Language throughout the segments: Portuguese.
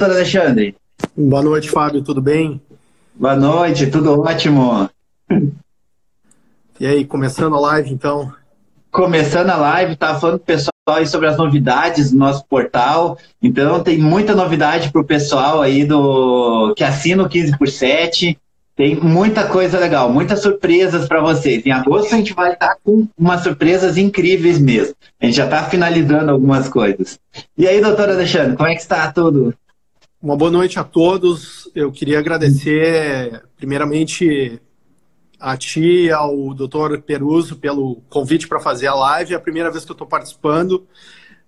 Alexandre? Boa noite, Fábio, tudo bem? Boa noite, tudo ótimo. E aí, começando a live então? Começando a live, tá falando pro pessoal aí sobre as novidades do nosso portal. Então tem muita novidade pro pessoal aí do que assina o 15 por 7. Tem muita coisa legal, muitas surpresas para vocês. Em agosto a gente vai estar com umas surpresas incríveis mesmo. A gente já está finalizando algumas coisas. E aí, doutor Alexandre, como é que está tudo? Uma boa noite a todos. Eu queria agradecer, primeiramente, a ti e ao doutor Peruso pelo convite para fazer a live. É a primeira vez que eu estou participando.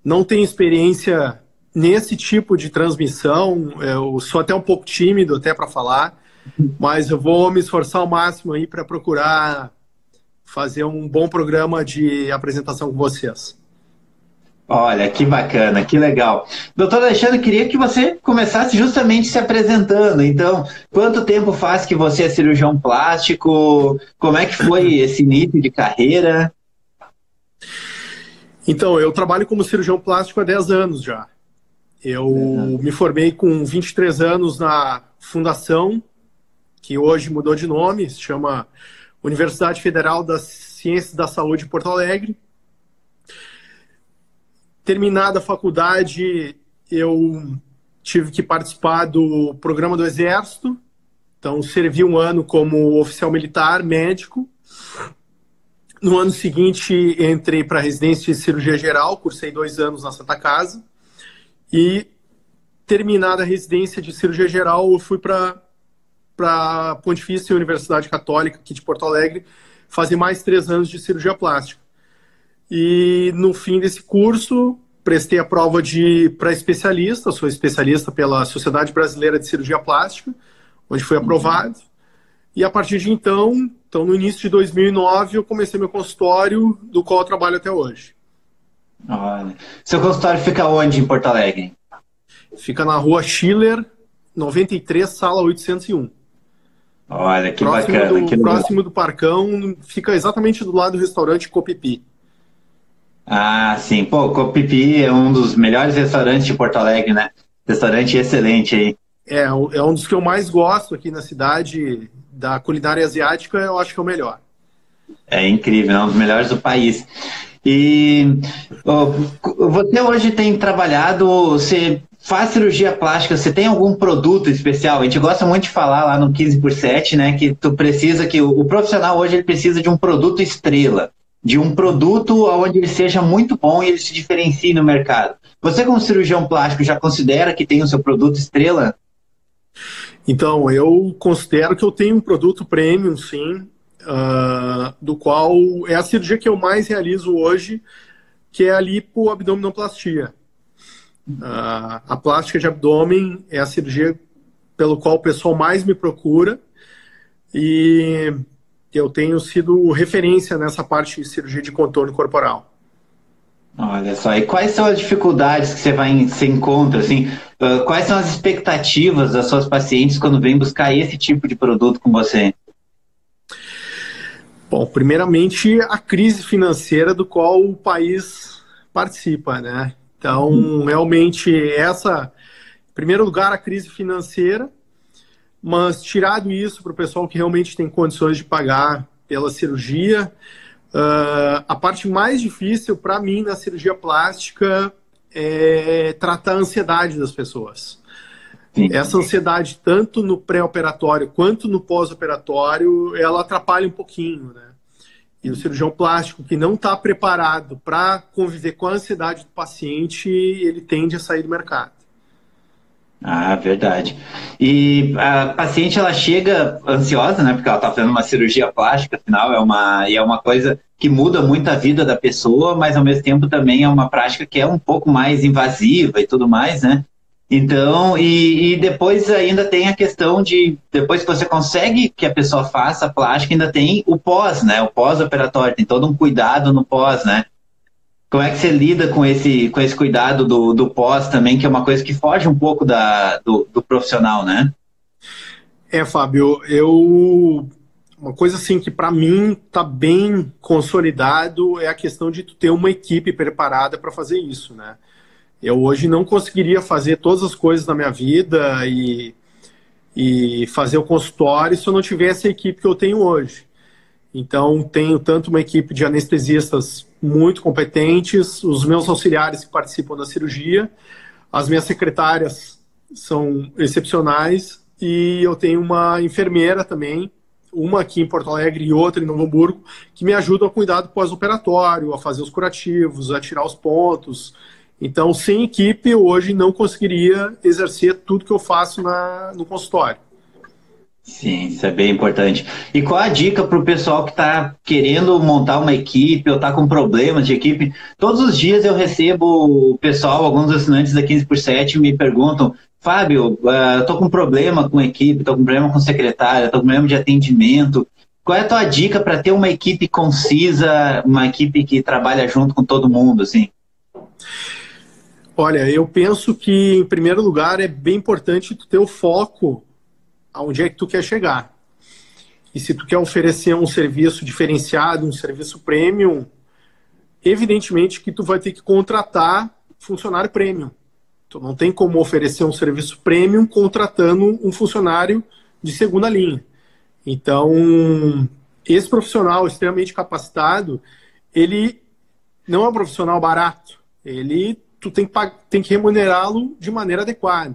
Não tenho experiência nesse tipo de transmissão. Eu sou até um pouco tímido até para falar mas eu vou me esforçar ao máximo aí para procurar fazer um bom programa de apresentação com vocês. Olha, que bacana, que legal. Doutor Alexandre, queria que você começasse justamente se apresentando. Então, quanto tempo faz que você é cirurgião plástico? Como é que foi esse início de carreira? Então, eu trabalho como cirurgião plástico há 10 anos já. Eu uhum. me formei com 23 anos na Fundação que hoje mudou de nome, se chama Universidade Federal das Ciências da Saúde de Porto Alegre. Terminada a faculdade, eu tive que participar do programa do Exército, então servi um ano como oficial militar, médico. No ano seguinte, entrei para a residência de cirurgia geral, cursei dois anos na Santa Casa. E terminada a residência de cirurgia geral, eu fui para a Pontifícia Universidade Católica aqui de Porto Alegre fazer mais três anos de cirurgia plástica. E no fim desse curso, prestei a prova de para especialista, sou especialista pela Sociedade Brasileira de Cirurgia Plástica, onde fui aprovado. E a partir de então, então, no início de 2009, eu comecei meu consultório, do qual eu trabalho até hoje. Olha. Seu consultório fica onde em Porto Alegre? Fica na rua Schiller, 93, sala 801. Olha, que próximo bacana. Do, que próximo do Parcão, fica exatamente do lado do restaurante Copipi. Ah, sim. Pô, Copipi é um dos melhores restaurantes de Porto Alegre, né? Restaurante excelente aí. É, é um dos que eu mais gosto aqui na cidade, da culinária asiática, eu acho que é o melhor. É incrível, é um dos melhores do país. E você hoje tem trabalhado, você faz cirurgia plástica, você tem algum produto especial? A gente gosta muito de falar lá no 15 por 7, né, que tu precisa que o, o profissional hoje ele precisa de um produto estrela, de um produto onde ele seja muito bom e ele se diferencie no mercado. Você como cirurgião plástico já considera que tem o seu produto estrela? Então, eu considero que eu tenho um produto premium, sim, uh, do qual é a cirurgia que eu mais realizo hoje, que é a lipoabdominoplastia. Uh, a plástica de abdômen é a cirurgia pelo qual o pessoal mais me procura e eu tenho sido referência nessa parte de cirurgia de contorno corporal. Olha só, e quais são as dificuldades que você vai se encontra, assim, uh, quais são as expectativas das suas pacientes quando vêm buscar esse tipo de produto com você? Bom, primeiramente a crise financeira do qual o país participa, né? Então, realmente, essa, em primeiro lugar, a crise financeira, mas tirado isso para o pessoal que realmente tem condições de pagar pela cirurgia, uh, a parte mais difícil para mim na cirurgia plástica é tratar a ansiedade das pessoas. Sim. Essa ansiedade, tanto no pré-operatório quanto no pós-operatório, ela atrapalha um pouquinho, né? E o cirurgião plástico que não está preparado para conviver com a ansiedade do paciente, ele tende a sair do mercado. Ah, verdade. E a paciente ela chega ansiosa, né? Porque ela está fazendo uma cirurgia plástica, afinal é uma e é uma coisa que muda muito a vida da pessoa, mas ao mesmo tempo também é uma prática que é um pouco mais invasiva e tudo mais, né? Então, e, e, depois ainda tem a questão de, depois que você consegue que a pessoa faça a plástica, ainda tem o pós, né? O pós-operatório, tem todo um cuidado no pós, né? Como é que você lida com esse, com esse cuidado do, do pós também, que é uma coisa que foge um pouco da, do, do profissional, né? É, Fábio, eu uma coisa assim que para mim tá bem consolidado é a questão de tu ter uma equipe preparada para fazer isso, né? Eu hoje não conseguiria fazer todas as coisas na minha vida e, e fazer o consultório se eu não tivesse a equipe que eu tenho hoje. Então, tenho tanto uma equipe de anestesistas muito competentes, os meus auxiliares que participam da cirurgia, as minhas secretárias são excepcionais e eu tenho uma enfermeira também, uma aqui em Porto Alegre e outra em Novo Hamburgo, que me ajudam a cuidar do pós-operatório, a fazer os curativos, a tirar os pontos. Então, sem equipe, hoje não conseguiria exercer tudo que eu faço na, no consultório. Sim, isso é bem importante. E qual a dica para o pessoal que está querendo montar uma equipe ou está com problemas de equipe? Todos os dias eu recebo o pessoal, alguns assinantes da 15 por 7 me perguntam, Fábio, uh, tô com problema com equipe, tô com problema com secretária, tô com problema de atendimento. Qual é a tua dica para ter uma equipe concisa, uma equipe que trabalha junto com todo mundo, assim? Olha, eu penso que, em primeiro lugar, é bem importante tu ter o foco aonde é que tu quer chegar. E se tu quer oferecer um serviço diferenciado, um serviço premium, evidentemente que tu vai ter que contratar funcionário premium. Tu não tem como oferecer um serviço premium contratando um funcionário de segunda linha. Então, esse profissional extremamente capacitado, ele não é um profissional barato. Ele tu tem que, tem que remunerá-lo de maneira adequada.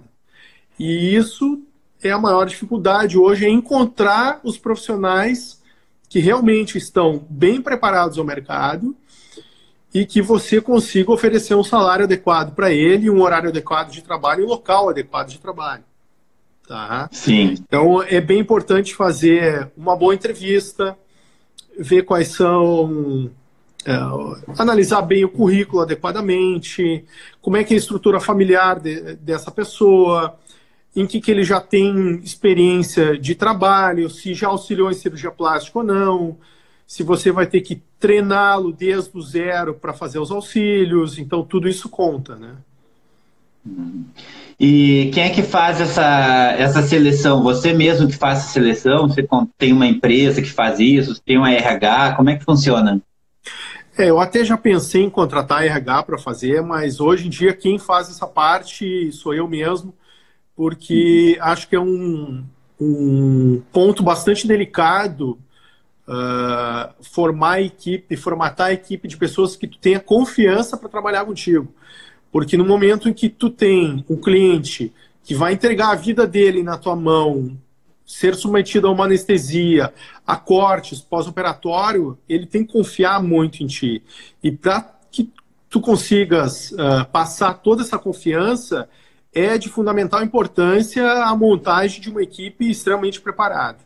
E isso é a maior dificuldade hoje é encontrar os profissionais que realmente estão bem preparados ao mercado e que você consiga oferecer um salário adequado para ele, um horário adequado de trabalho e um local adequado de trabalho. Tá? Sim. Então é bem importante fazer uma boa entrevista, ver quais são. É, analisar bem o currículo adequadamente, como é que é a estrutura familiar de, dessa pessoa, em que, que ele já tem experiência de trabalho, se já auxiliou em cirurgia plástica ou não, se você vai ter que treiná-lo desde o zero para fazer os auxílios, então tudo isso conta, né? E quem é que faz essa, essa seleção? Você mesmo que faz a seleção? Você tem uma empresa que faz isso? Tem uma RH? Como é que funciona? É, eu até já pensei em contratar RH para fazer, mas hoje em dia quem faz essa parte sou eu mesmo porque acho que é um, um ponto bastante delicado uh, formar a equipe, formatar a equipe de pessoas que tu tenha confiança para trabalhar contigo. Porque no momento em que tu tem um cliente que vai entregar a vida dele na tua mão, ser submetido a uma anestesia, a cortes, pós-operatório, ele tem que confiar muito em ti. E para que tu consigas uh, passar toda essa confiança, é de fundamental importância a montagem de uma equipe extremamente preparada.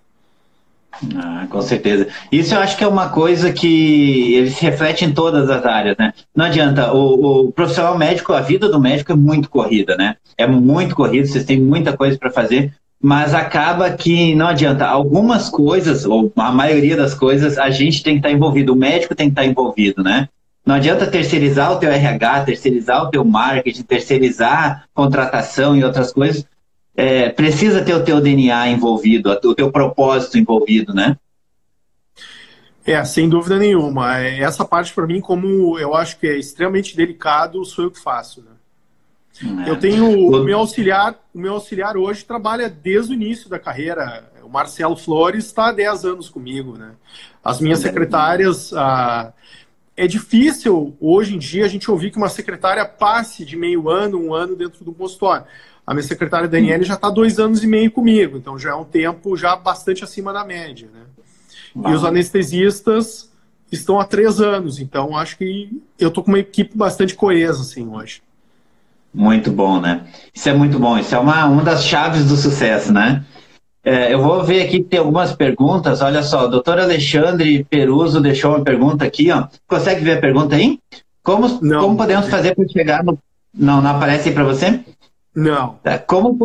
Ah, com certeza. Isso eu acho que é uma coisa que ele se reflete em todas as áreas, né? Não adianta, o, o profissional médico, a vida do médico é muito corrida, né? É muito corrida, vocês têm muita coisa para fazer, mas acaba que não adianta. Algumas coisas, ou a maioria das coisas, a gente tem que estar envolvido, o médico tem que estar envolvido, né? Não adianta terceirizar o teu RH, terceirizar o teu marketing, terceirizar contratação e outras coisas. É, precisa ter o teu DNA envolvido, o teu propósito envolvido, né? É, sem dúvida nenhuma. É, essa parte, para mim, como eu acho que é extremamente delicado, sou eu que faço. Né? É. Eu tenho o meu auxiliar, o meu auxiliar hoje trabalha desde o início da carreira. O Marcelo Flores está há 10 anos comigo, né? As minhas secretárias, a, é difícil, hoje em dia, a gente ouvir que uma secretária passe de meio ano, um ano dentro do consultório. A minha secretária Daniele já está dois anos e meio comigo, então já é um tempo já bastante acima da média. Né? E os anestesistas estão há três anos, então acho que eu estou com uma equipe bastante coesa assim, hoje. Muito bom, né? Isso é muito bom, isso é uma, uma das chaves do sucesso, né? É, eu vou ver aqui que tem algumas perguntas. Olha só, o doutor Alexandre Peruso deixou uma pergunta aqui. Ó. Consegue ver a pergunta aí? Como, como podemos fazer para chegar no. Não, não aparece aí para você? Não. Tá. Como,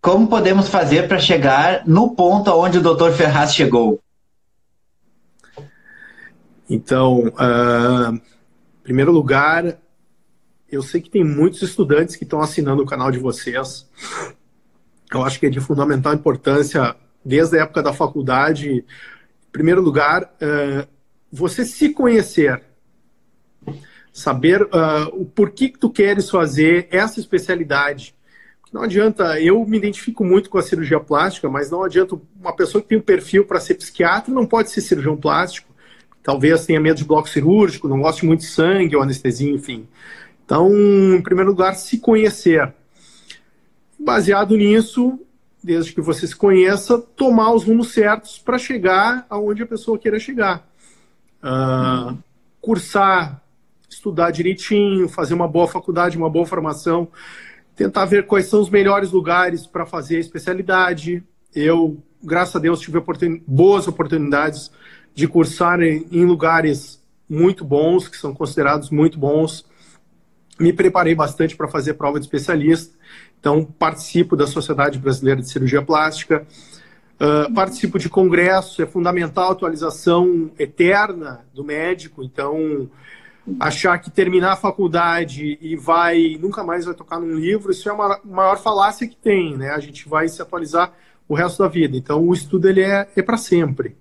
como podemos fazer para chegar no ponto onde o doutor Ferraz chegou? Então, uh, em primeiro lugar, eu sei que tem muitos estudantes que estão assinando o canal de vocês eu acho que é de fundamental importância, desde a época da faculdade, em primeiro lugar, uh, você se conhecer. saber uh, o porquê que tu queres fazer essa especialidade. Não adianta, eu me identifico muito com a cirurgia plástica, mas não adianta uma pessoa que tem um perfil para ser psiquiatra não pode ser cirurgião plástico. Talvez tenha medo de bloco cirúrgico, não goste muito de sangue ou anestesia, enfim. Então, em primeiro lugar, se conhecer. Baseado nisso, desde que você se conheça, tomar os rumos certos para chegar aonde a pessoa queira chegar. Uh, cursar estudar direitinho, fazer uma boa faculdade, uma boa formação, tentar ver quais são os melhores lugares para fazer a especialidade. Eu, graças a Deus, tive oportun... boas oportunidades de cursar em, em lugares muito bons, que são considerados muito bons. Me preparei bastante para fazer prova de especialista, então participo da Sociedade Brasileira de Cirurgia Plástica. Uh, participo de congresso, é fundamental a atualização eterna do médico, então achar que terminar a faculdade e vai nunca mais vai tocar num livro, isso é uma maior falácia que tem, né? A gente vai se atualizar o resto da vida. Então o estudo ele é, é para sempre.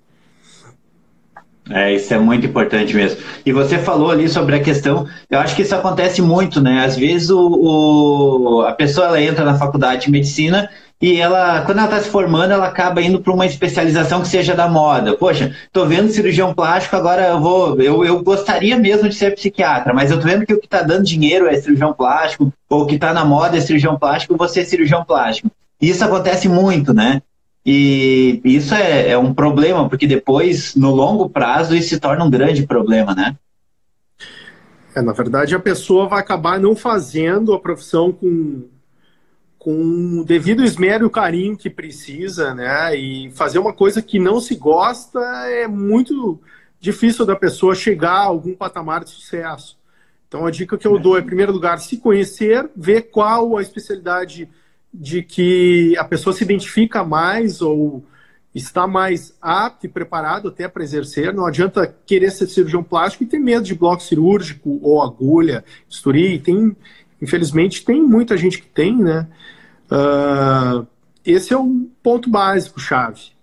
É, isso é muito importante mesmo. E você falou ali sobre a questão, eu acho que isso acontece muito, né? Às vezes o, o a pessoa ela entra na faculdade de medicina e ela, quando ela está se formando, ela acaba indo para uma especialização que seja da moda. Poxa, estou vendo cirurgião plástico, agora eu vou, eu, eu gostaria mesmo de ser psiquiatra, mas eu estou vendo que o que está dando dinheiro é cirurgião plástico, ou o que está na moda é cirurgião plástico, você é cirurgião plástico. Isso acontece muito, né? E isso é, é um problema, porque depois, no longo prazo, isso se torna um grande problema, né? É, na verdade, a pessoa vai acabar não fazendo a profissão com com o devido esmero e o carinho que precisa, né? E fazer uma coisa que não se gosta é muito difícil da pessoa chegar a algum patamar de sucesso. Então a dica que eu dou é, em primeiro lugar, se conhecer, ver qual a especialidade de que a pessoa se identifica mais ou está mais apto e preparado até para exercer. Não adianta querer ser cirurgião plástico e ter medo de bloco cirúrgico ou agulha, bisturi. Tem, infelizmente, tem muita gente que tem, né? Uh, esse é o ponto básico, chave.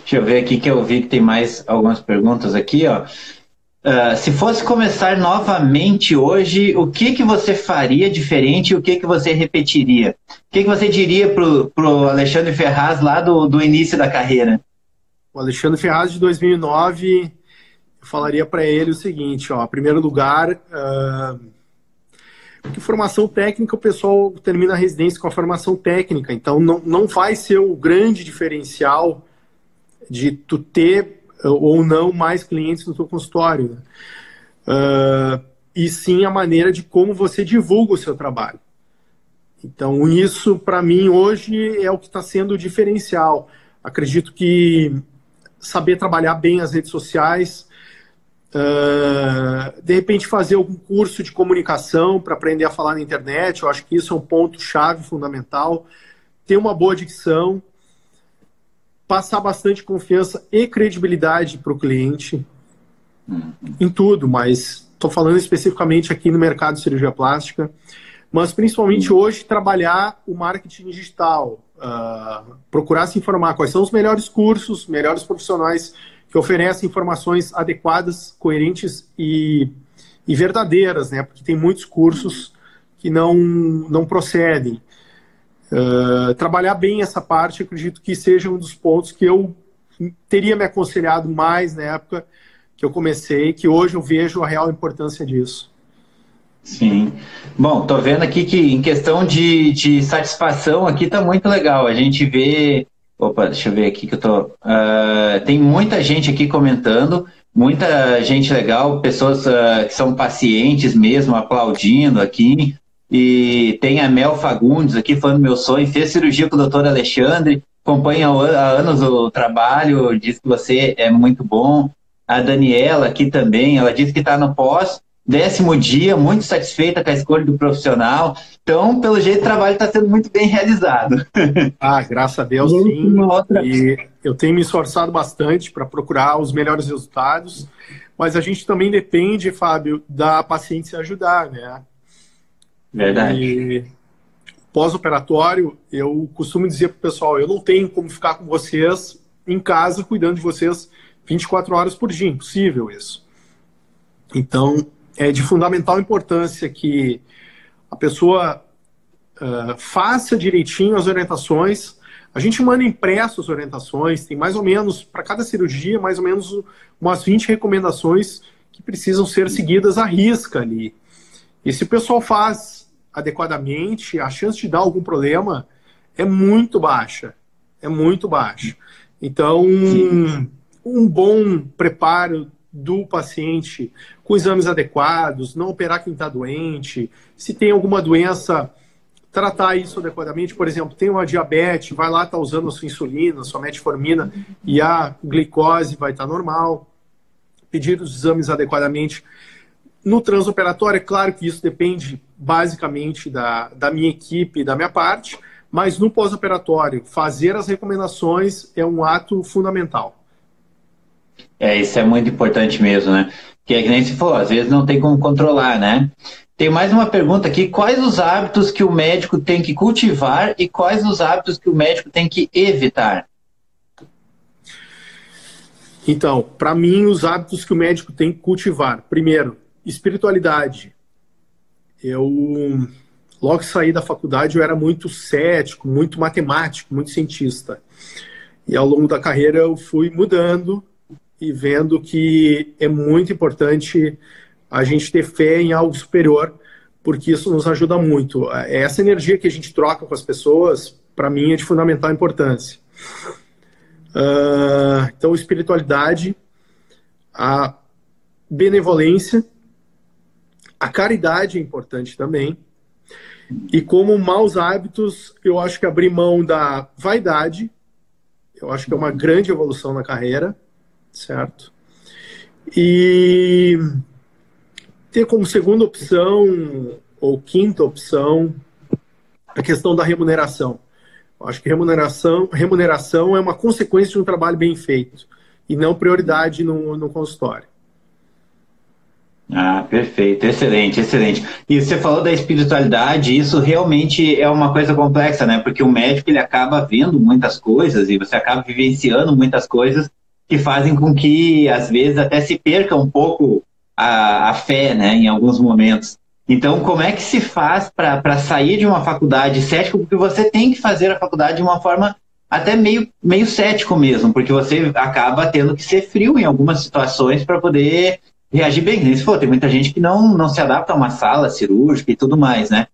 Deixa eu ver aqui que eu vi que tem mais algumas perguntas aqui, ó. Uh, se fosse começar novamente hoje, o que, que você faria diferente e o que, que você repetiria? O que, que você diria pro, pro Alexandre Ferraz lá do, do início da carreira? O Alexandre Ferraz de 2009, eu falaria para ele o seguinte, ó, primeiro lugar, uh, porque formação técnica, o pessoal termina a residência com a formação técnica, então não, não vai ser o grande diferencial de tu ter ou não mais clientes no teu consultório. Uh, e sim a maneira de como você divulga o seu trabalho. Então, isso, para mim, hoje é o que está sendo diferencial. Acredito que saber trabalhar bem as redes sociais, Uh, de repente fazer algum curso de comunicação para aprender a falar na internet, eu acho que isso é um ponto chave fundamental. Ter uma boa dicção, passar bastante confiança e credibilidade para o cliente uhum. em tudo, mas estou falando especificamente aqui no mercado de cirurgia plástica, mas principalmente uhum. hoje trabalhar o marketing digital, uh, procurar se informar quais são os melhores cursos, melhores profissionais que oferece informações adequadas, coerentes e, e verdadeiras, né? Porque tem muitos cursos que não, não procedem. Uh, trabalhar bem essa parte, acredito que seja um dos pontos que eu teria me aconselhado mais na época que eu comecei, que hoje eu vejo a real importância disso. Sim. Bom, tô vendo aqui que em questão de, de satisfação aqui tá muito legal. A gente vê Opa, deixa eu ver aqui que eu tô. Uh, tem muita gente aqui comentando, muita gente legal, pessoas uh, que são pacientes mesmo, aplaudindo aqui. E tem a Mel Fagundes aqui falando meu sonho, fez cirurgia com o doutor Alexandre, acompanha há anos o trabalho, diz que você é muito bom. A Daniela aqui também, ela disse que está no pós décimo dia, muito satisfeita com a escolha do profissional. Então, pelo jeito, o trabalho está sendo muito bem realizado. Ah, graças a Deus, sim. Outra... E eu tenho me esforçado bastante para procurar os melhores resultados, mas a gente também depende, Fábio, da paciente se ajudar, né? Verdade. Pós-operatório, eu costumo dizer para o pessoal, eu não tenho como ficar com vocês em casa cuidando de vocês 24 horas por dia, impossível isso. Então, é de fundamental importância que a pessoa uh, faça direitinho as orientações. A gente manda impresso as orientações, tem mais ou menos, para cada cirurgia, mais ou menos umas 20 recomendações que precisam ser seguidas à risca ali. E se o pessoal faz adequadamente, a chance de dar algum problema é muito baixa. É muito baixa. Então, um, um bom preparo do paciente com exames adequados, não operar quem está doente, se tem alguma doença, tratar isso adequadamente. Por exemplo, tem uma diabetes, vai lá, está usando a sua insulina, sua metformina, e a glicose vai estar tá normal. Pedir os exames adequadamente. No transoperatório, é claro que isso depende basicamente da, da minha equipe, da minha parte, mas no pós-operatório, fazer as recomendações é um ato fundamental. É, isso é muito importante mesmo, né? Que é que nem se falou, às vezes não tem como controlar, né? Tem mais uma pergunta aqui: quais os hábitos que o médico tem que cultivar e quais os hábitos que o médico tem que evitar? Então, para mim, os hábitos que o médico tem que cultivar. Primeiro, espiritualidade. Eu, logo que saí da faculdade, eu era muito cético, muito matemático, muito cientista. E ao longo da carreira eu fui mudando e vendo que é muito importante a gente ter fé em algo superior, porque isso nos ajuda muito. É essa energia que a gente troca com as pessoas, para mim, é de fundamental importância. Uh, então, espiritualidade, a benevolência, a caridade é importante também. E como maus hábitos, eu acho que abrir mão da vaidade, eu acho que é uma grande evolução na carreira certo? E ter como segunda opção ou quinta opção a questão da remuneração. Eu acho que remuneração, remuneração é uma consequência de um trabalho bem feito e não prioridade no, no consultório. Ah, perfeito, excelente, excelente. E você falou da espiritualidade, isso realmente é uma coisa complexa, né? Porque o médico ele acaba vendo muitas coisas e você acaba vivenciando muitas coisas que fazem com que, às vezes, até se perca um pouco a, a fé, né, em alguns momentos. Então, como é que se faz para sair de uma faculdade cético? Porque você tem que fazer a faculdade de uma forma até meio, meio cético mesmo, porque você acaba tendo que ser frio em algumas situações para poder reagir bem. Se for, tem muita gente que não, não se adapta a uma sala cirúrgica e tudo mais, né?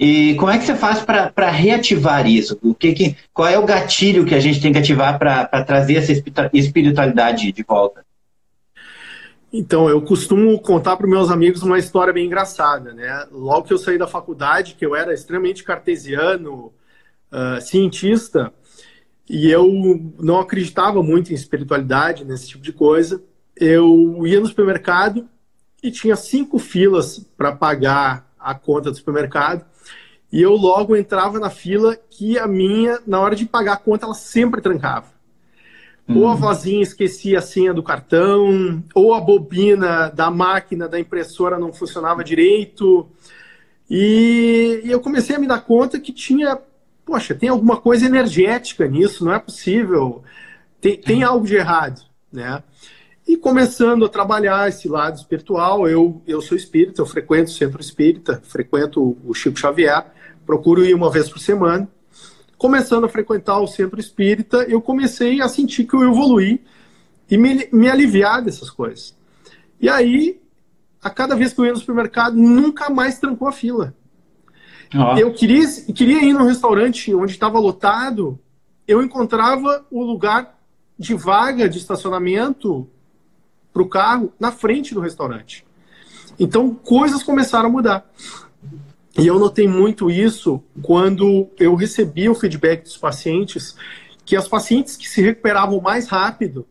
E como é que você faz para reativar isso? O que, que, qual é o gatilho que a gente tem que ativar para trazer essa espiritualidade de volta? Então, eu costumo contar para meus amigos uma história bem engraçada, né? Logo que eu saí da faculdade, que eu era extremamente cartesiano, uh, cientista, e eu não acreditava muito em espiritualidade, nesse tipo de coisa, eu ia no supermercado e tinha cinco filas para pagar a conta do supermercado e eu logo entrava na fila que a minha, na hora de pagar a conta, ela sempre trancava. Ou a uhum. vozinha esquecia a senha do cartão, ou a bobina da máquina da impressora não funcionava direito. E, e eu comecei a me dar conta que tinha, poxa, tem alguma coisa energética nisso, não é possível. Tem, tem algo de errado, né? E começando a trabalhar esse lado espiritual, eu, eu sou espírita, eu frequento o centro espírita, frequento o Chico Xavier, procuro ir uma vez por semana. Começando a frequentar o centro espírita, eu comecei a sentir que eu evoluí e me, me aliviar dessas coisas. E aí, a cada vez que eu ia no supermercado, nunca mais trancou a fila. Oh. Eu queria, queria ir no restaurante onde estava lotado, eu encontrava o lugar de vaga de estacionamento para o carro na frente do restaurante. Então, coisas começaram a mudar. E eu notei muito isso quando eu recebi o feedback dos pacientes, que as pacientes que se recuperavam mais rápido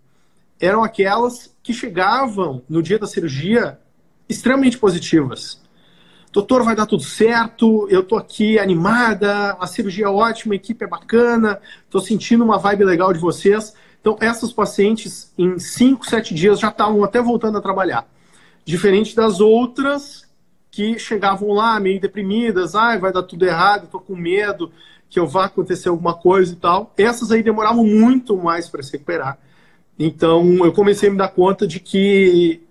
eram aquelas que chegavam no dia da cirurgia extremamente positivas. Doutor, vai dar tudo certo, eu tô aqui animada, a cirurgia é ótima, a equipe é bacana, tô sentindo uma vibe legal de vocês. Então, essas pacientes, em 5, 7 dias, já estavam até voltando a trabalhar. Diferente das outras que chegavam lá meio deprimidas, ah, vai dar tudo errado, estou com medo que eu vá acontecer alguma coisa e tal. Essas aí demoravam muito mais para se recuperar. Então eu comecei a me dar conta de que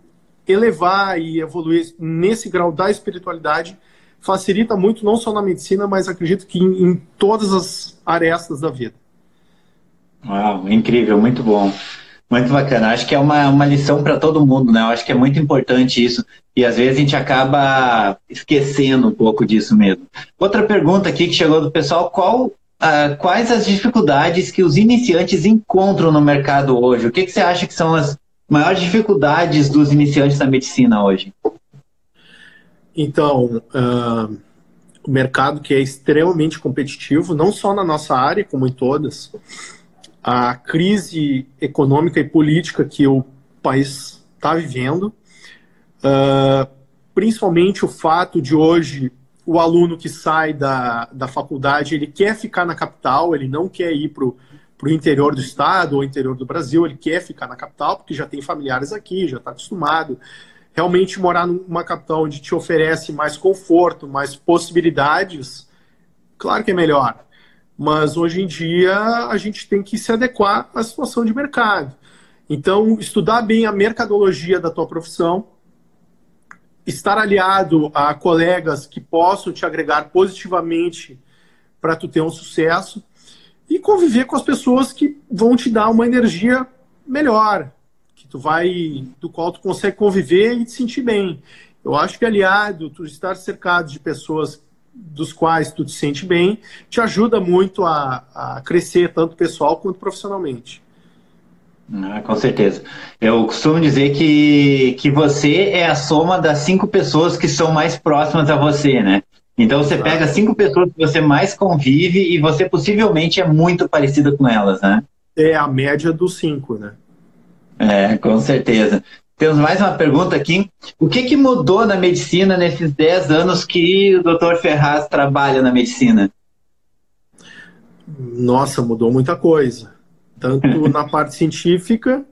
elevar e evoluir nesse grau da espiritualidade facilita muito, não só na medicina, mas acredito que em, em todas as arestas da vida. Uau, incrível, muito bom. Muito bacana. Acho que é uma, uma lição para todo mundo, né? Eu acho que é muito importante isso. E às vezes a gente acaba esquecendo um pouco disso mesmo. Outra pergunta aqui que chegou do pessoal: qual, uh, quais as dificuldades que os iniciantes encontram no mercado hoje? O que, que você acha que são as maiores dificuldades dos iniciantes da medicina hoje? Então, uh, o mercado que é extremamente competitivo, não só na nossa área, como em todas a crise econômica e política que o país está vivendo, uh, principalmente o fato de hoje o aluno que sai da, da faculdade ele quer ficar na capital, ele não quer ir para o interior do estado ou interior do Brasil, ele quer ficar na capital porque já tem familiares aqui, já está acostumado. Realmente morar numa capital onde te oferece mais conforto, mais possibilidades, claro que é melhor. Mas hoje em dia a gente tem que se adequar à situação de mercado. Então, estudar bem a mercadologia da tua profissão, estar aliado a colegas que possam te agregar positivamente para tu ter um sucesso e conviver com as pessoas que vão te dar uma energia melhor, que tu vai, do qual tu consegue conviver e te sentir bem. Eu acho que aliado, tu estar cercado de pessoas dos quais tu te sente bem, te ajuda muito a, a crescer, tanto pessoal quanto profissionalmente. Ah, com certeza. Eu costumo dizer que, que você é a soma das cinco pessoas que são mais próximas a você, né? Então você pega cinco pessoas que você mais convive e você possivelmente é muito parecida com elas, né? É a média dos cinco, né? É, com certeza. Temos mais uma pergunta aqui. O que, que mudou na medicina nesses 10 anos que o Dr. Ferraz trabalha na medicina? Nossa, mudou muita coisa. Tanto na parte científica,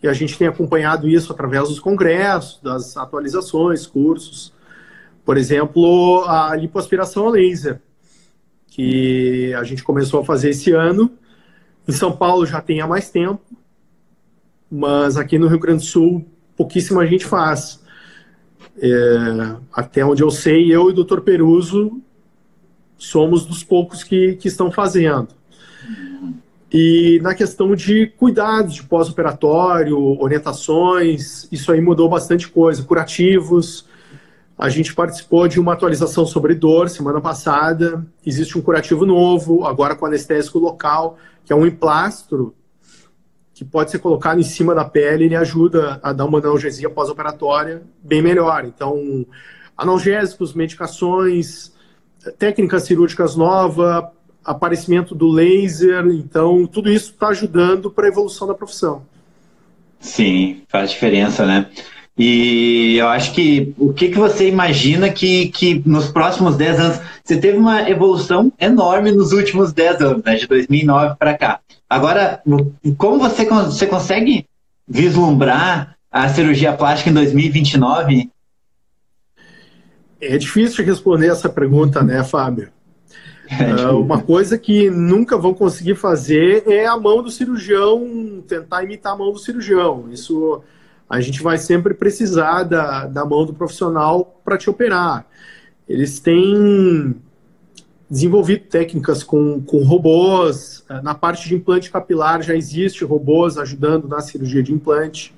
que a gente tem acompanhado isso através dos congressos, das atualizações, cursos. Por exemplo, a lipoaspiração a laser, que a gente começou a fazer esse ano. Em São Paulo já tem há mais tempo, mas aqui no Rio Grande do Sul pouquíssima gente faz. É, até onde eu sei, eu e o Dr. Peruso somos dos poucos que, que estão fazendo. E na questão de cuidados de pós-operatório, orientações, isso aí mudou bastante coisa. Curativos, a gente participou de uma atualização sobre dor semana passada. Existe um curativo novo, agora com anestésico local, que é um emplastro que pode ser colocado em cima da pele, ele ajuda a dar uma analgesia pós-operatória bem melhor. Então, analgésicos, medicações, técnicas cirúrgicas novas, aparecimento do laser, então tudo isso está ajudando para a evolução da profissão. Sim, faz diferença, né? E eu acho que o que, que você imagina que, que nos próximos 10 anos, você teve uma evolução enorme nos últimos 10 anos, né, de 2009 para cá. Agora, como você, você consegue vislumbrar a cirurgia plástica em 2029? É difícil responder essa pergunta, né, Fábio? É, uh, uma coisa que nunca vão conseguir fazer é a mão do cirurgião, tentar imitar a mão do cirurgião. Isso a gente vai sempre precisar da, da mão do profissional para te operar. Eles têm desenvolvido técnicas com, com robôs. É, na parte de implante capilar já existe robôs ajudando na cirurgia de implante,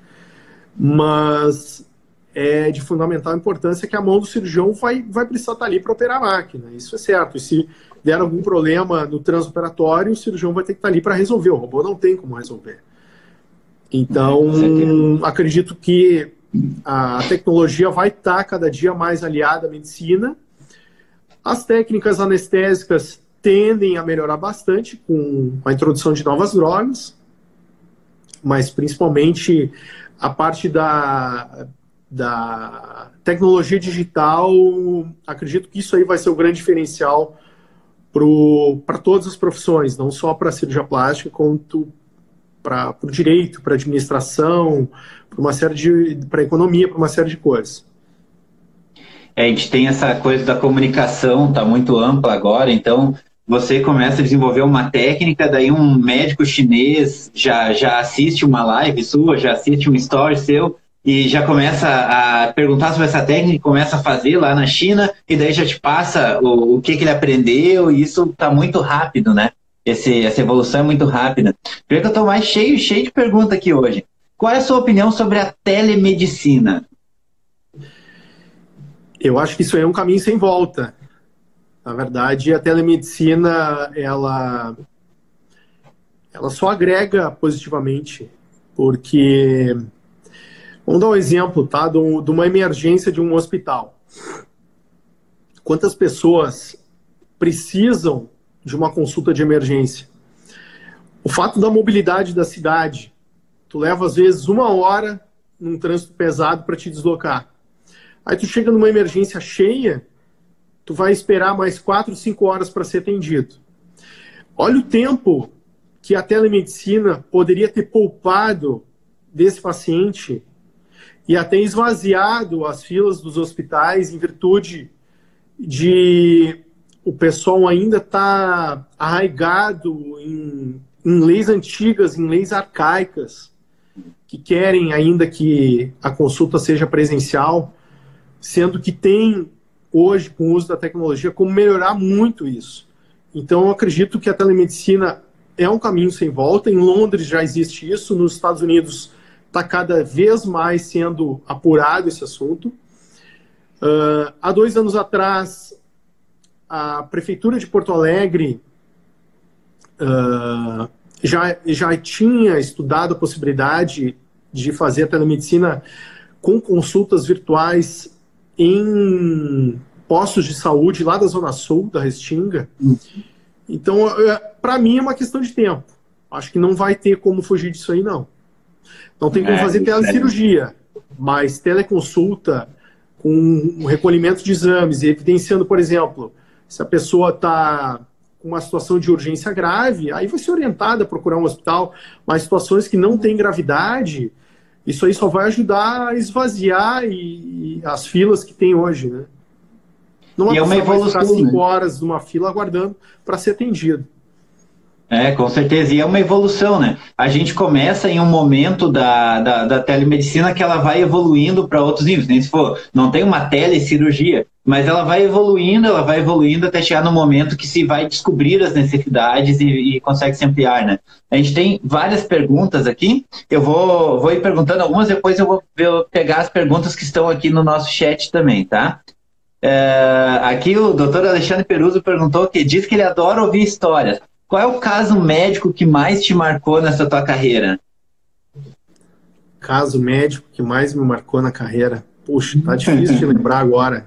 mas é de fundamental importância que a mão do cirurgião vai, vai precisar estar ali para operar a máquina. Isso é certo. E se der algum problema no transoperatório, o cirurgião vai ter que estar ali para resolver. O robô não tem como resolver. Então, acredito que a tecnologia vai estar cada dia mais aliada à medicina as técnicas anestésicas tendem a melhorar bastante com a introdução de novas drogas, mas principalmente a parte da, da tecnologia digital, acredito que isso aí vai ser o grande diferencial para todas as profissões, não só para a cirurgia plástica, quanto para o direito, para a administração, para uma série de para a economia, para uma série de coisas. É, a gente tem essa coisa da comunicação, tá muito ampla agora, então você começa a desenvolver uma técnica, daí um médico chinês já, já assiste uma live sua, já assiste um story seu, e já começa a perguntar sobre essa técnica, começa a fazer lá na China, e daí já te passa o, o que, que ele aprendeu, e isso está muito rápido, né? Esse, essa evolução é muito rápida. Vê que eu estou mais cheio, cheio de perguntas aqui hoje. Qual é a sua opinião sobre a telemedicina? Eu acho que isso é um caminho sem volta. Na verdade, a telemedicina, ela, ela só agrega positivamente, porque Vamos dar um exemplo, tá? De uma emergência de um hospital. Quantas pessoas precisam de uma consulta de emergência? O fato da mobilidade da cidade. Tu leva, às vezes, uma hora num trânsito pesado para te deslocar. Aí tu chega numa emergência cheia, tu vai esperar mais quatro, cinco horas para ser atendido. Olha o tempo que a telemedicina poderia ter poupado desse paciente e até esvaziado as filas dos hospitais em virtude de o pessoal ainda estar tá arraigado em, em leis antigas, em leis arcaicas, que querem ainda que a consulta seja presencial, sendo que tem hoje, com o uso da tecnologia, como melhorar muito isso. Então, eu acredito que a telemedicina é um caminho sem volta. Em Londres já existe isso, nos Estados Unidos está cada vez mais sendo apurado esse assunto. Uh, há dois anos atrás, a Prefeitura de Porto Alegre uh, já, já tinha estudado a possibilidade de fazer a telemedicina com consultas virtuais em postos de saúde lá da Zona Sul, da Restinga. Uhum. Então, é, para mim, é uma questão de tempo. Acho que não vai ter como fugir disso aí, não. Não tem como é, fazer telecirurgia, mas teleconsulta com um recolhimento de exames, evidenciando, por exemplo, se a pessoa está com uma situação de urgência grave, aí vai ser orientada a procurar um hospital, mas situações que não têm gravidade, isso aí só vai ajudar a esvaziar e, e as filas que tem hoje, né? Não e é uma evolução. Ficar cinco né? horas numa fila aguardando para ser atendido. É, com certeza. E é uma evolução, né? A gente começa em um momento da, da, da telemedicina que ela vai evoluindo para outros níveis. Nem se for, não tem uma telecirurgia, mas ela vai evoluindo, ela vai evoluindo até chegar no momento que se vai descobrir as necessidades e, e consegue se ampliar, né? A gente tem várias perguntas aqui. Eu vou, vou ir perguntando algumas, depois eu vou, vou pegar as perguntas que estão aqui no nosso chat também, tá? É, aqui o doutor Alexandre Peruso perguntou que diz que ele adora ouvir histórias. Qual é o caso médico que mais te marcou nessa tua carreira? Caso médico que mais me marcou na carreira? Puxa, tá difícil de lembrar agora.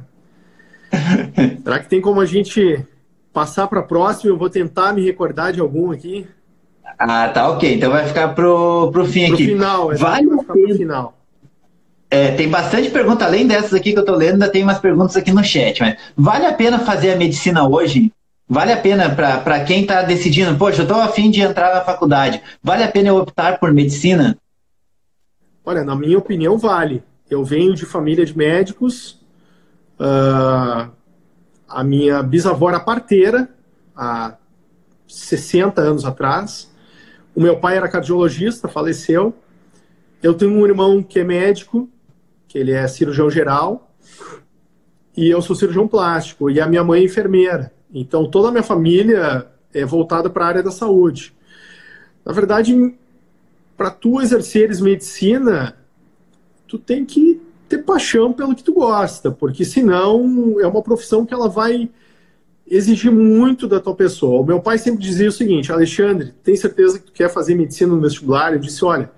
Será que tem como a gente passar para a próxima? Eu vou tentar me recordar de algum aqui. Ah, tá ok. Então vai ficar pro, pro fim pro aqui. Final, vale vai ficar pro final. É, tem bastante pergunta, além dessas aqui que eu tô lendo, ainda tem umas perguntas aqui no chat. Mas vale a pena fazer a medicina hoje? Vale a pena para quem está decidindo, poxa, eu estou afim de entrar na faculdade, vale a pena eu optar por medicina? Olha, na minha opinião, vale. Eu venho de família de médicos, uh, a minha bisavó era parteira há 60 anos atrás, o meu pai era cardiologista, faleceu, eu tenho um irmão que é médico, que ele é cirurgião geral, e eu sou cirurgião plástico, e a minha mãe é enfermeira. Então, toda a minha família é voltada para a área da saúde. Na verdade, para tu exerceres medicina, tu tem que ter paixão pelo que tu gosta, porque senão é uma profissão que ela vai exigir muito da tua pessoa. O meu pai sempre dizia o seguinte, Alexandre, tem certeza que tu quer fazer medicina no vestibular? Eu disse, olha,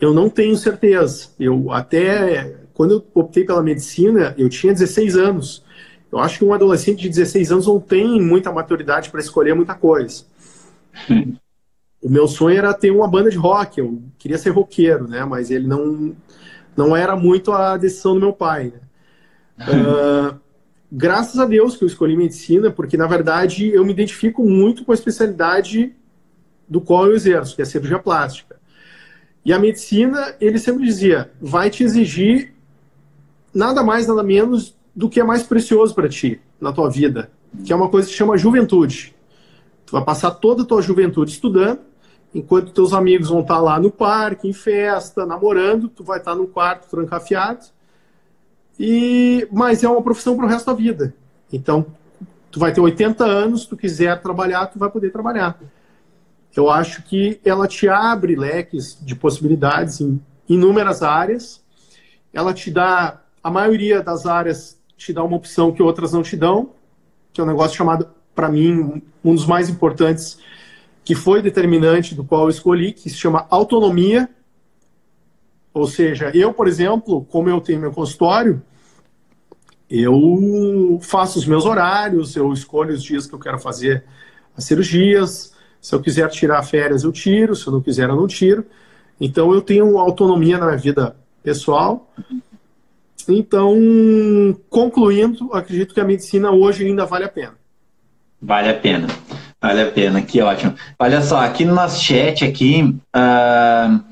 eu não tenho certeza. Eu até, quando eu optei pela medicina, eu tinha 16 anos. Eu acho que um adolescente de 16 anos não tem muita maturidade para escolher muita coisa. o meu sonho era ter uma banda de rock, eu queria ser roqueiro, né? Mas ele não, não era muito a decisão do meu pai. Né? Uh, graças a Deus que eu escolhi medicina, porque na verdade eu me identifico muito com a especialidade do qual eu exerço, que é a cirurgia plástica. E a medicina, ele sempre dizia, vai te exigir nada mais, nada menos do que é mais precioso para ti na tua vida, que é uma coisa que chama juventude. Tu vai passar toda a tua juventude estudando enquanto teus amigos vão estar lá no parque, em festa, namorando, tu vai estar no quarto trancafiado. E mas é uma profissão para o resto da vida. Então, tu vai ter 80 anos, tu quiser trabalhar, tu vai poder trabalhar. Eu acho que ela te abre leques de possibilidades em inúmeras áreas. Ela te dá, a maioria das áreas te dá uma opção que outras não te dão, que é um negócio chamado, para mim, um dos mais importantes, que foi determinante do qual eu escolhi, que se chama autonomia. Ou seja, eu, por exemplo, como eu tenho meu consultório, eu faço os meus horários, eu escolho os dias que eu quero fazer as cirurgias. Se eu quiser tirar férias, eu tiro. Se eu não quiser, eu não tiro. Então, eu tenho autonomia na minha vida pessoal. Então, concluindo, acredito que a medicina hoje ainda vale a pena. Vale a pena. Vale a pena, que ótimo. Olha só, aqui no nosso chat aqui, uh,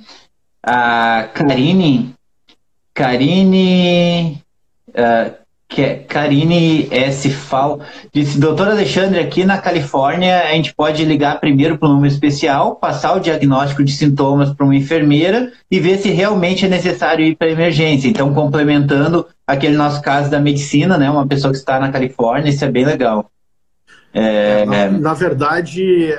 a Karine, Karine, uh, Karine S. Fal disse, doutor Alexandre, aqui na Califórnia a gente pode ligar primeiro para um número especial, passar o diagnóstico de sintomas para uma enfermeira e ver se realmente é necessário ir para emergência. Então, complementando aquele nosso caso da medicina, né, uma pessoa que está na Califórnia, isso é bem legal. É, na, na, verdade,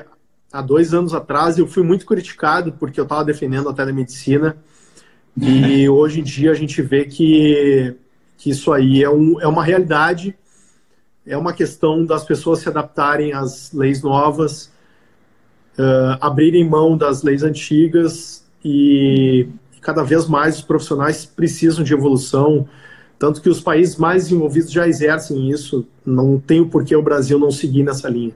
há dois anos atrás eu fui muito criticado porque eu estava defendendo a telemedicina e hoje em dia a gente vê que, que isso aí é, um, é uma realidade, é uma questão das pessoas se adaptarem às leis novas, uh, abrirem mão das leis antigas e cada vez mais os profissionais precisam de evolução, tanto que os países mais desenvolvidos já exercem isso, não tem o porquê o Brasil não seguir nessa linha.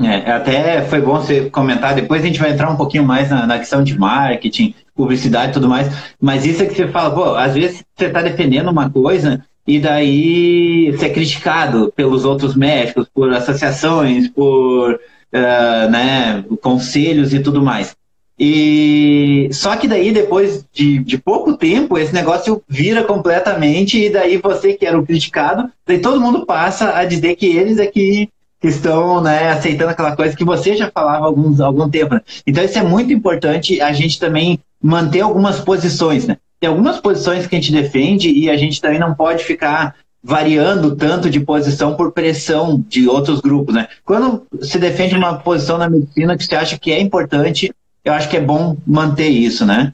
É, até foi bom você comentar, depois a gente vai entrar um pouquinho mais na, na questão de marketing, publicidade e tudo mais, mas isso é que você fala, pô, às vezes você está defendendo uma coisa e daí você é criticado pelos outros médicos, por associações, por uh, né, conselhos e tudo mais. E só que daí, depois de, de pouco tempo, esse negócio vira completamente, e daí você que era o criticado, daí todo mundo passa a dizer que eles é que, que estão né, aceitando aquela coisa que você já falava há alguns, algum tempo. Né? Então isso é muito importante a gente também manter algumas posições. Né? Tem algumas posições que a gente defende e a gente também não pode ficar variando tanto de posição por pressão de outros grupos, né? Quando se defende uma posição na medicina que você acha que é importante, eu acho que é bom manter isso, né?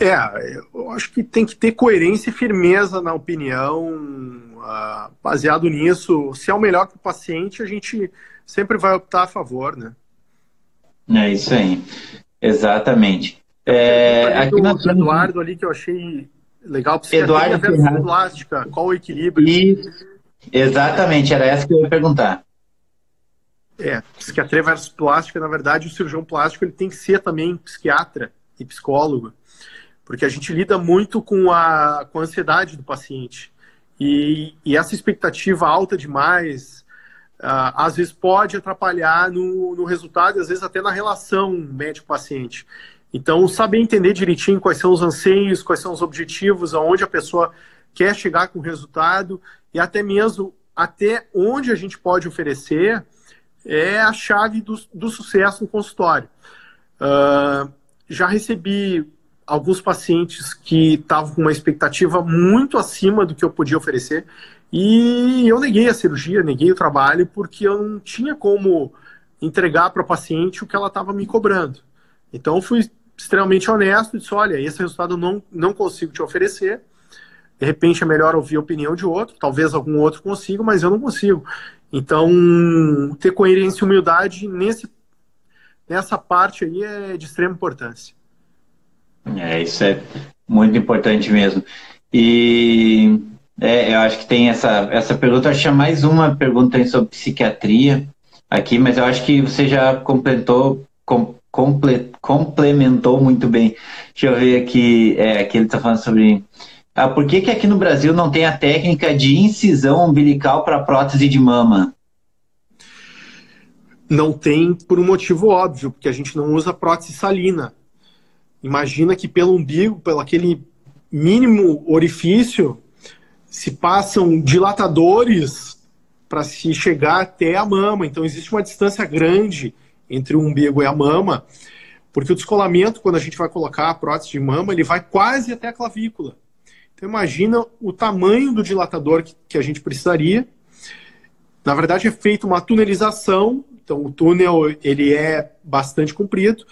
É, eu acho que tem que ter coerência e firmeza na opinião. Uh, baseado nisso, se é o melhor para o paciente, a gente sempre vai optar a favor, né? É isso aí. Exatamente. É, aqui na... Eduardo ali que eu achei legal. Eduardo Ferraz. plástica, qual o equilíbrio? E... Exatamente, era essa que eu ia perguntar. É, psiquiatria versus plástica, na verdade, o cirurgião plástico ele tem que ser também psiquiatra e psicólogo, porque a gente lida muito com a, com a ansiedade do paciente. E, e essa expectativa alta demais, uh, às vezes pode atrapalhar no, no resultado, e às vezes até na relação médico-paciente. Então, saber entender direitinho quais são os anseios, quais são os objetivos, aonde a pessoa quer chegar com o resultado, e até mesmo até onde a gente pode oferecer é a chave do, do sucesso no consultório. Uh, já recebi alguns pacientes que estavam com uma expectativa muito acima do que eu podia oferecer e eu neguei a cirurgia, neguei o trabalho porque eu não tinha como entregar para o paciente o que ela estava me cobrando. Então eu fui extremamente honesto e disse, olha, esse resultado eu não, não consigo te oferecer, de repente é melhor ouvir a opinião de outro, talvez algum outro consiga, mas eu não consigo. Então, ter coerência e humildade nesse, nessa parte aí é de extrema importância. É, isso é muito importante mesmo. E é, eu acho que tem essa, essa pergunta, acho que é mais uma pergunta sobre psiquiatria aqui, mas eu acho que você já completou, com, comple, complementou muito bem. Deixa eu ver aqui, é, aqui ele está falando sobre ah, por que, que aqui no Brasil não tem a técnica de incisão umbilical para prótese de mama? Não tem por um motivo óbvio, porque a gente não usa prótese salina. Imagina que pelo umbigo, pelo aquele mínimo orifício, se passam dilatadores para se chegar até a mama. Então existe uma distância grande entre o umbigo e a mama, porque o descolamento, quando a gente vai colocar a prótese de mama, ele vai quase até a clavícula. Então imagina o tamanho do dilatador que, a gente precisaria. Na verdade é feita uma tunelização, então o túnel ele é bastante comprido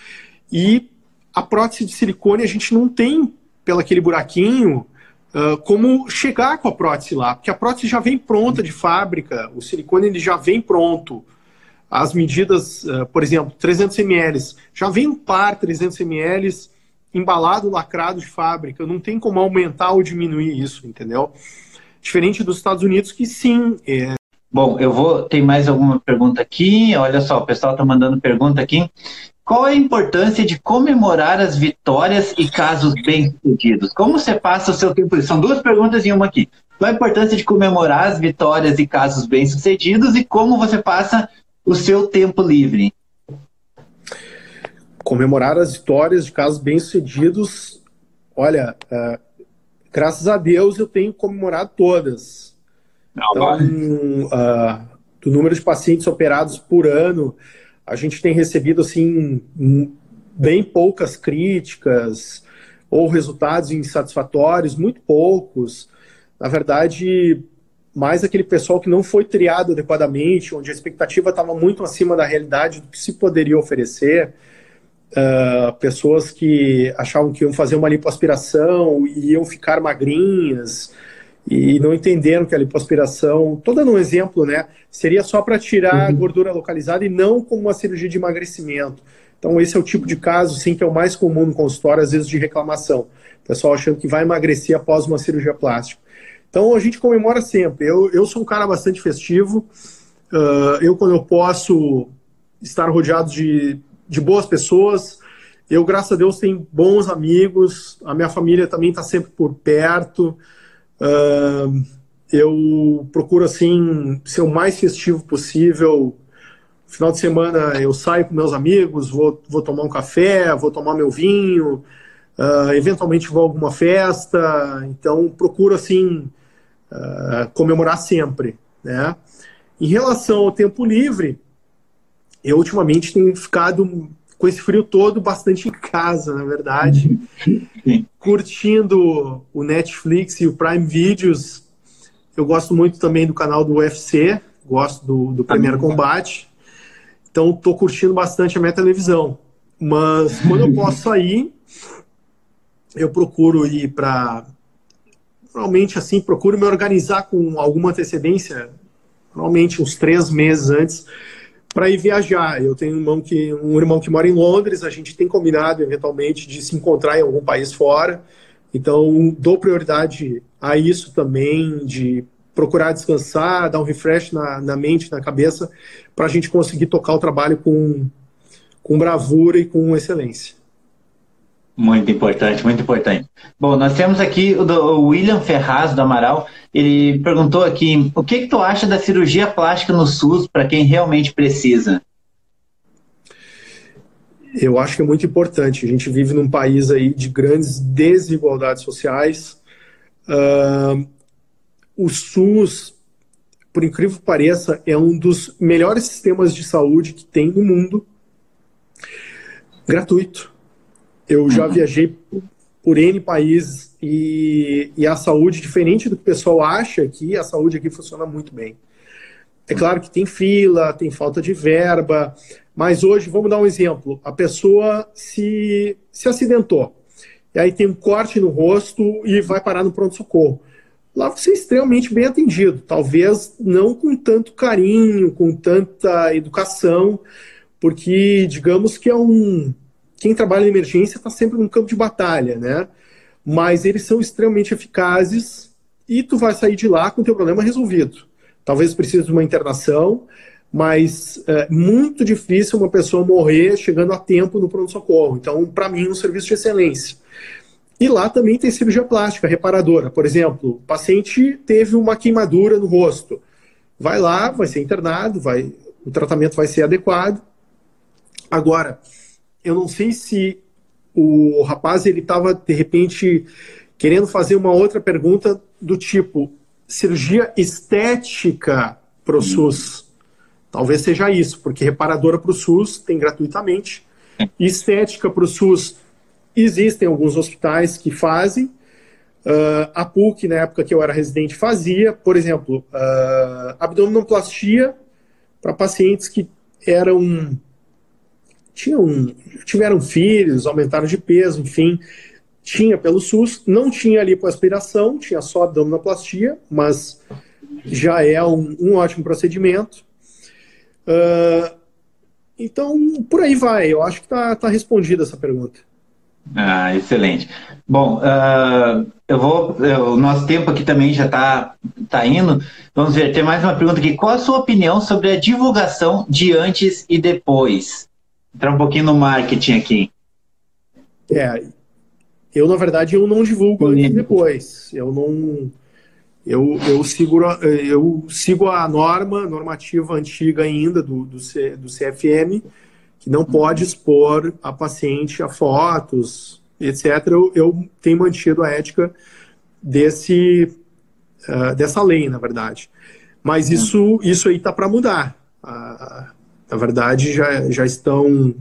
e a prótese de silicone a gente não tem pelo aquele buraquinho uh, como chegar com a prótese lá, porque a prótese já vem pronta de fábrica, o silicone ele já vem pronto. As medidas, uh, por exemplo, 300 ml, já vem um par 300 ml embalado, lacrado de fábrica, não tem como aumentar ou diminuir isso, entendeu? Diferente dos Estados Unidos, que sim. É... Bom, eu vou. Tem mais alguma pergunta aqui? Olha só, o pessoal está mandando pergunta aqui. Qual é a importância de comemorar as vitórias e casos bem-sucedidos? Como você passa o seu tempo? São duas perguntas em uma aqui. Qual a importância de comemorar as vitórias e casos bem-sucedidos e como você passa o seu tempo livre? comemorar as vitórias de casos bem-sucedidos, olha, uh, graças a Deus eu tenho comemorado todas. Não, então, uh, do número de pacientes operados por ano, a gente tem recebido assim bem poucas críticas ou resultados insatisfatórios, muito poucos. Na verdade, mais aquele pessoal que não foi triado adequadamente, onde a expectativa estava muito acima da realidade do que se poderia oferecer uh, pessoas que achavam que iam fazer uma lipoaspiração e iam ficar magrinhas e não entenderam que a lipoaspiração, estou dando um exemplo, né, seria só para tirar uhum. gordura localizada e não como uma cirurgia de emagrecimento. Então esse é o tipo de caso, sim, que é o mais comum no consultório, às vezes de reclamação. O pessoal achando que vai emagrecer após uma cirurgia plástica. Então a gente comemora sempre. Eu, eu sou um cara bastante festivo. Uh, eu, quando eu posso estar rodeado de de boas pessoas. Eu, graças a Deus, tenho bons amigos. A minha família também está sempre por perto. Uh, eu procuro, assim, ser o mais festivo possível. Final de semana eu saio com meus amigos, vou, vou tomar um café, vou tomar meu vinho, uh, eventualmente vou a alguma festa. Então, procuro, assim, uh, comemorar sempre, né? Em relação ao tempo livre, eu ultimamente tenho ficado com esse frio todo bastante em casa, na verdade, curtindo o Netflix e o Prime Videos. Eu gosto muito também do canal do UFC, gosto do, do Primeiro Combate. Então, estou curtindo bastante a minha televisão. Mas quando eu posso sair, eu procuro ir para. Normalmente, assim, procuro me organizar com alguma antecedência, normalmente uns três meses antes, para ir viajar. Eu tenho um irmão, que, um irmão que mora em Londres, a gente tem combinado eventualmente de se encontrar em algum país fora. Então, dou prioridade a isso também, de procurar descansar, dar um refresh na, na mente, na cabeça, para a gente conseguir tocar o trabalho com, com bravura e com excelência. Muito importante, muito importante. Bom, nós temos aqui o, do, o William Ferraz do Amaral. Ele perguntou aqui: o que, que tu acha da cirurgia plástica no SUS para quem realmente precisa? Eu acho que é muito importante. A gente vive num país aí de grandes desigualdades sociais. Uh, o SUS, por incrível que pareça, é um dos melhores sistemas de saúde que tem no mundo. Gratuito eu já viajei por N países e, e a saúde, diferente do que o pessoal acha aqui, a saúde aqui funciona muito bem. É claro que tem fila, tem falta de verba, mas hoje, vamos dar um exemplo: a pessoa se, se acidentou, e aí tem um corte no rosto e vai parar no pronto-socorro. Lá você é extremamente bem atendido, talvez não com tanto carinho, com tanta educação, porque digamos que é um, quem trabalha em emergência está sempre num campo de batalha, né? Mas eles são extremamente eficazes e tu vai sair de lá com o teu problema resolvido. Talvez precise de uma internação, mas é muito difícil uma pessoa morrer chegando a tempo no pronto-socorro. Então, para mim, é um serviço de excelência. E lá também tem cirurgia plástica, reparadora. Por exemplo, o paciente teve uma queimadura no rosto. Vai lá, vai ser internado, vai, o tratamento vai ser adequado. Agora, eu não sei se o rapaz ele estava de repente querendo fazer uma outra pergunta do tipo cirurgia estética pro SUS. Talvez seja isso, porque reparadora para o SUS tem gratuitamente. Estética para o SUS existem alguns hospitais que fazem. Uh, a PUC, na época que eu era residente, fazia, por exemplo, uh, abdominoplastia para pacientes que eram tiveram filhos, aumentaram de peso, enfim, tinha pelo SUS, não tinha lipoaspiração, tinha só abdominoplastia, mas já é um, um ótimo procedimento. Uh, então, por aí vai. Eu acho que está tá respondida essa pergunta. Ah, excelente. Bom, uh, eu vou. o nosso tempo aqui também já está tá indo. Vamos ver, tem mais uma pergunta aqui. Qual a sua opinião sobre a divulgação de antes e depois? Entrar um pouquinho no marketing aqui. É, eu, na verdade, eu não divulgo antes e depois. Eu não. Eu, eu, sigo, eu sigo a norma, normativa antiga ainda do, do, C, do CFM, que não pode expor a paciente a fotos, etc. Eu, eu tenho mantido a ética desse, uh, dessa lei, na verdade. Mas isso, isso aí está para mudar. Uh, na verdade, já, já estão.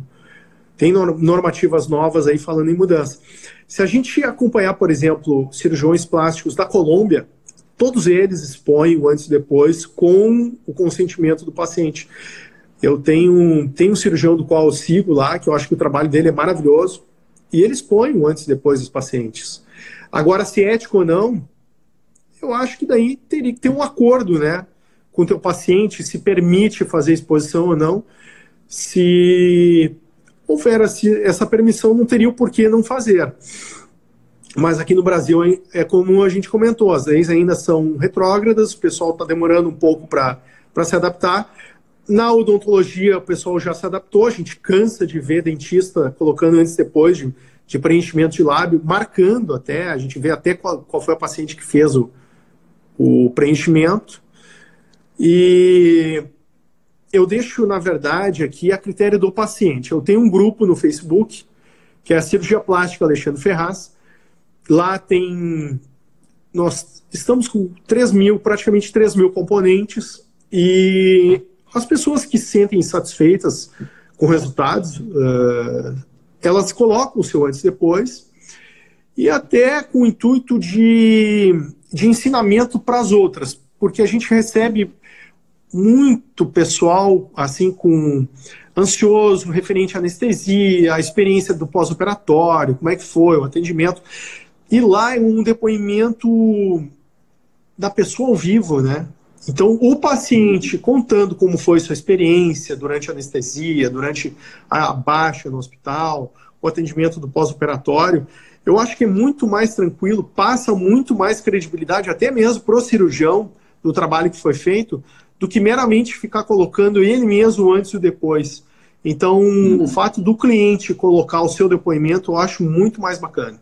Tem normativas novas aí falando em mudança. Se a gente acompanhar, por exemplo, cirurgiões plásticos da Colômbia, todos eles expõem o antes e depois com o consentimento do paciente. Eu tenho, tenho um cirurgião do qual eu sigo lá, que eu acho que o trabalho dele é maravilhoso, e ele expõe o antes e depois dos pacientes. Agora, se é ético ou não, eu acho que daí teria que ter um acordo, né? Com o teu paciente, se permite fazer exposição ou não. Se houver essa permissão, não teria o porquê não fazer. Mas aqui no Brasil é como a gente comentou, as leis ainda são retrógradas, o pessoal está demorando um pouco para se adaptar. Na odontologia, o pessoal já se adaptou, a gente cansa de ver dentista colocando antes e depois de, de preenchimento de lábio, marcando até, a gente vê até qual, qual foi a paciente que fez o, o preenchimento. E eu deixo, na verdade, aqui a critério do paciente. Eu tenho um grupo no Facebook, que é a Cirurgia Plástica Alexandre Ferraz. Lá tem. Nós estamos com 3 mil, praticamente 3 mil componentes, e as pessoas que se sentem insatisfeitas com resultados, uh, elas colocam o seu antes e depois, e até com o intuito de, de ensinamento para as outras, porque a gente recebe muito pessoal, assim, com ansioso, referente à anestesia, a experiência do pós-operatório, como é que foi o atendimento. E lá é um depoimento da pessoa ao vivo, né? Então, o paciente contando como foi sua experiência durante a anestesia, durante a baixa no hospital, o atendimento do pós-operatório, eu acho que é muito mais tranquilo, passa muito mais credibilidade, até mesmo para o cirurgião, do trabalho que foi feito, do que meramente ficar colocando ele mesmo antes e depois. Então, o fato do cliente colocar o seu depoimento, eu acho muito mais bacana.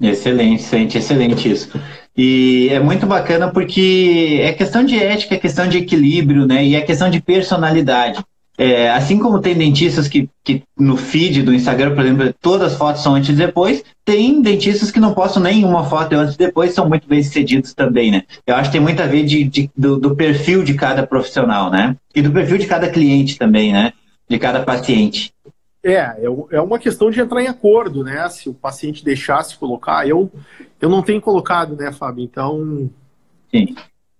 Excelente, excelente, excelente isso. E é muito bacana porque é questão de ética, é questão de equilíbrio, né? E é questão de personalidade. É, assim como tem dentistas que, que no feed do Instagram, por exemplo, todas as fotos são antes e depois, tem dentistas que não postam nenhuma foto antes e depois, são muito bem sucedidos também, né? Eu acho que tem muito a ver de, de do, do, perfil de cada profissional, né? E do perfil de cada cliente também, né? De cada paciente. É, é, é uma questão de entrar em acordo, né? Se o paciente deixasse colocar, eu, eu não tenho colocado, né, Fábio? Então, Sim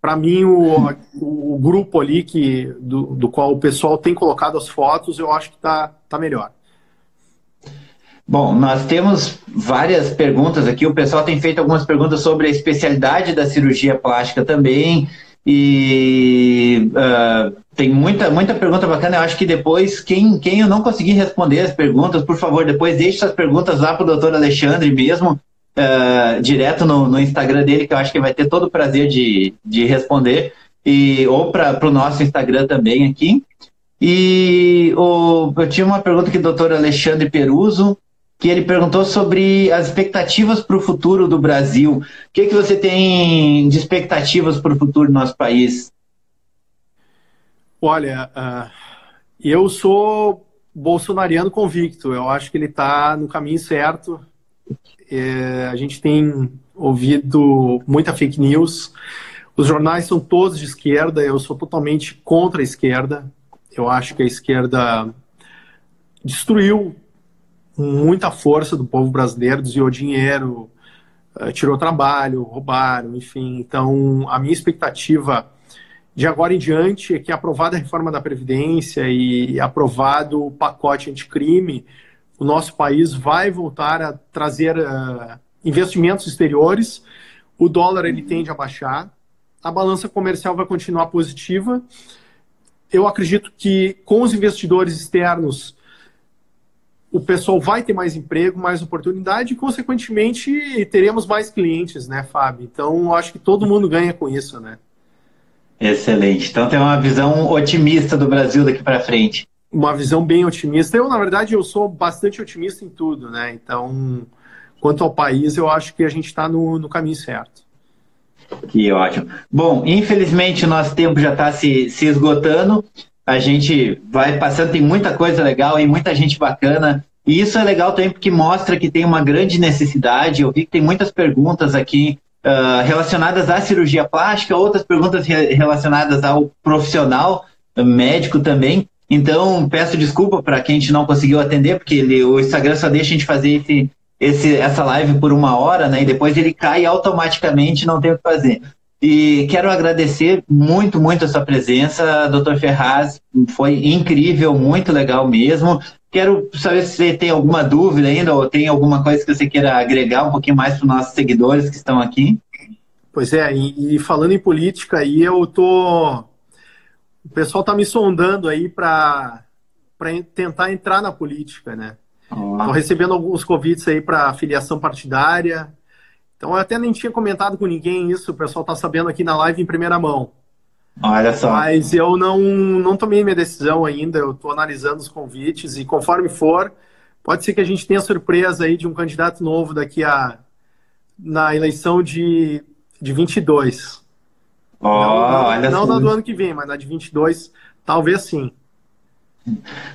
para mim, o, o grupo ali que, do, do qual o pessoal tem colocado as fotos, eu acho que está tá melhor. Bom, nós temos várias perguntas aqui. O pessoal tem feito algumas perguntas sobre a especialidade da cirurgia plástica também. E uh, tem muita, muita pergunta bacana. Eu acho que depois, quem, quem eu não conseguir responder as perguntas, por favor, depois deixe suas perguntas lá para o doutor Alexandre mesmo uh, direto no, no, Instagram dele, que eu acho que vai ter todo o prazer de, de responder, e, ou para o nosso Instagram também aqui. E o, eu tinha uma pergunta aqui do doutor Alexandre Peruso, que ele perguntou sobre as expectativas para o futuro do Brasil. O que, que você tem de expectativas para o futuro do nosso país? Olha, uh, eu sou bolsonariano convicto. Eu acho que ele está no caminho certo. É, a gente tem ouvido muita fake news. Os jornais são todos de esquerda, eu sou totalmente contra a esquerda. Eu acho que a esquerda destruiu muita força do povo brasileiro, desviou dinheiro, eh, tirou trabalho, roubaram, enfim. Então, a minha expectativa de agora em diante é que aprovada a reforma da Previdência e aprovado o pacote anticrime, o nosso país vai voltar a trazer uh, investimentos exteriores, o dólar ele tende a baixar, a balança comercial vai continuar positiva. Eu acredito que com os investidores externos o pessoal vai ter mais emprego, mais oportunidade e, consequentemente, teremos mais clientes, né, Fábio? Então, acho que todo mundo ganha com isso, né? Excelente. Então, tem uma visão otimista do Brasil daqui para frente. Uma visão bem otimista. Eu, na verdade, eu sou bastante otimista em tudo, né? Então, quanto ao país, eu acho que a gente está no, no caminho certo. Que ótimo. Bom, infelizmente o nosso tempo já está se, se esgotando a gente vai passando, tem muita coisa legal e muita gente bacana. E isso é legal também porque mostra que tem uma grande necessidade. Eu vi que tem muitas perguntas aqui uh, relacionadas à cirurgia plástica, outras perguntas re relacionadas ao profissional médico também. Então, peço desculpa para quem a gente não conseguiu atender, porque ele, o Instagram só deixa a gente fazer esse, esse, essa live por uma hora, né? E depois ele cai automaticamente, não tem o que fazer. E quero agradecer muito, muito a sua presença, doutor Ferraz. Foi incrível, muito legal mesmo. Quero saber se você tem alguma dúvida ainda ou tem alguma coisa que você queira agregar um pouquinho mais para os nossos seguidores que estão aqui. Pois é, e, e falando em política aí, eu tô. O pessoal está me sondando aí para tentar entrar na política, né? Estou recebendo alguns convites aí para filiação partidária. Então eu até nem tinha comentado com ninguém isso, o pessoal está sabendo aqui na live em primeira mão. Olha só. Mas eu não, não tomei minha decisão ainda, eu estou analisando os convites e conforme for, pode ser que a gente tenha surpresa aí de um candidato novo daqui a na eleição de, de 22. Oh, não, não, do ano que vem, mas na de 22, talvez sim.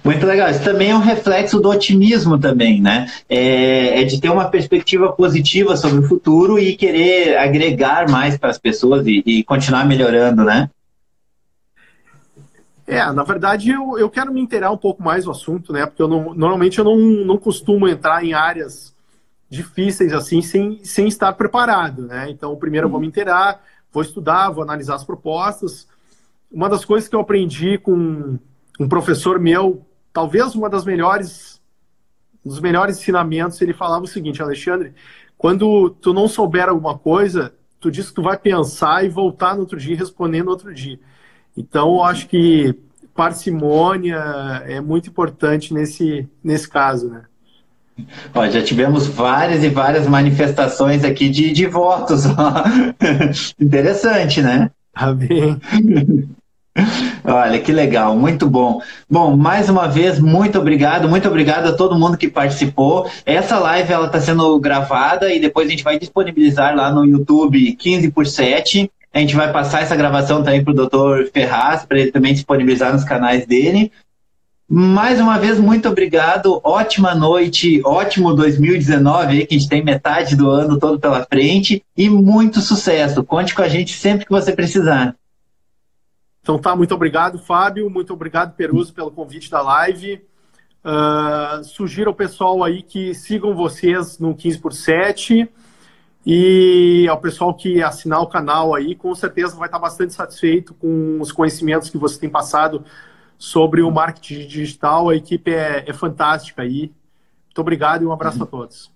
Muito legal. Isso também é um reflexo do otimismo também, né? É, é, de ter uma perspectiva positiva sobre o futuro e querer agregar mais para as pessoas e, e, continuar melhorando, né? É, na verdade eu, eu quero me inteirar um pouco mais do assunto, né? Porque eu não, normalmente eu não, não costumo entrar em áreas difíceis assim sem, sem estar preparado, né? Então primeiro eu vou me inteirar, vou estudar, vou analisar as propostas. Uma das coisas que eu aprendi com um professor meu, talvez uma das melhores, um dos melhores ensinamentos, ele falava o seguinte, Alexandre, quando tu não souber alguma coisa, tu diz que tu vai pensar e voltar no outro dia respondendo no outro dia. Então, eu acho que parcimônia é muito importante nesse, nesse caso, né? Ó, já tivemos várias e várias manifestações aqui de, de votos. Interessante, né? Amém. Olha, que legal, muito bom. Bom, mais uma vez, muito obrigado, muito obrigado a todo mundo que participou. Essa live ela está sendo gravada e depois a gente vai disponibilizar lá no YouTube 15 por 7. A gente vai passar essa gravação também para o Dr. Ferraz, para ele também disponibilizar nos canais dele. Mais uma vez, muito obrigado. Ótima noite, ótimo 2019, que a gente tem metade do ano todo pela frente. E muito sucesso. Conte com a gente sempre que você precisar. Então tá, muito obrigado, Fábio. Muito obrigado, Peruso, pelo convite da live. Uh, sugiro ao pessoal aí que sigam vocês no 15 por 7 e ao pessoal que assinar o canal aí, com certeza vai estar bastante satisfeito com os conhecimentos que você tem passado sobre o marketing digital. A equipe é, é fantástica aí. Muito obrigado e um abraço a todos.